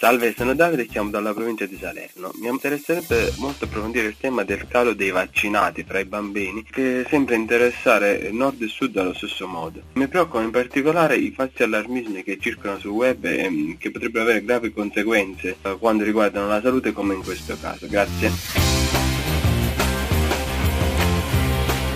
Salve, sono Davide e chiamo dalla provincia di Salerno. Mi interesserebbe molto approfondire il tema del calo dei vaccinati fra i bambini, che sembra interessare nord e sud allo stesso modo. Mi preoccupano in particolare i falsi allarmismi che circolano sul web e mm, che potrebbero avere gravi conseguenze eh, quando riguardano la salute come in questo caso. Grazie.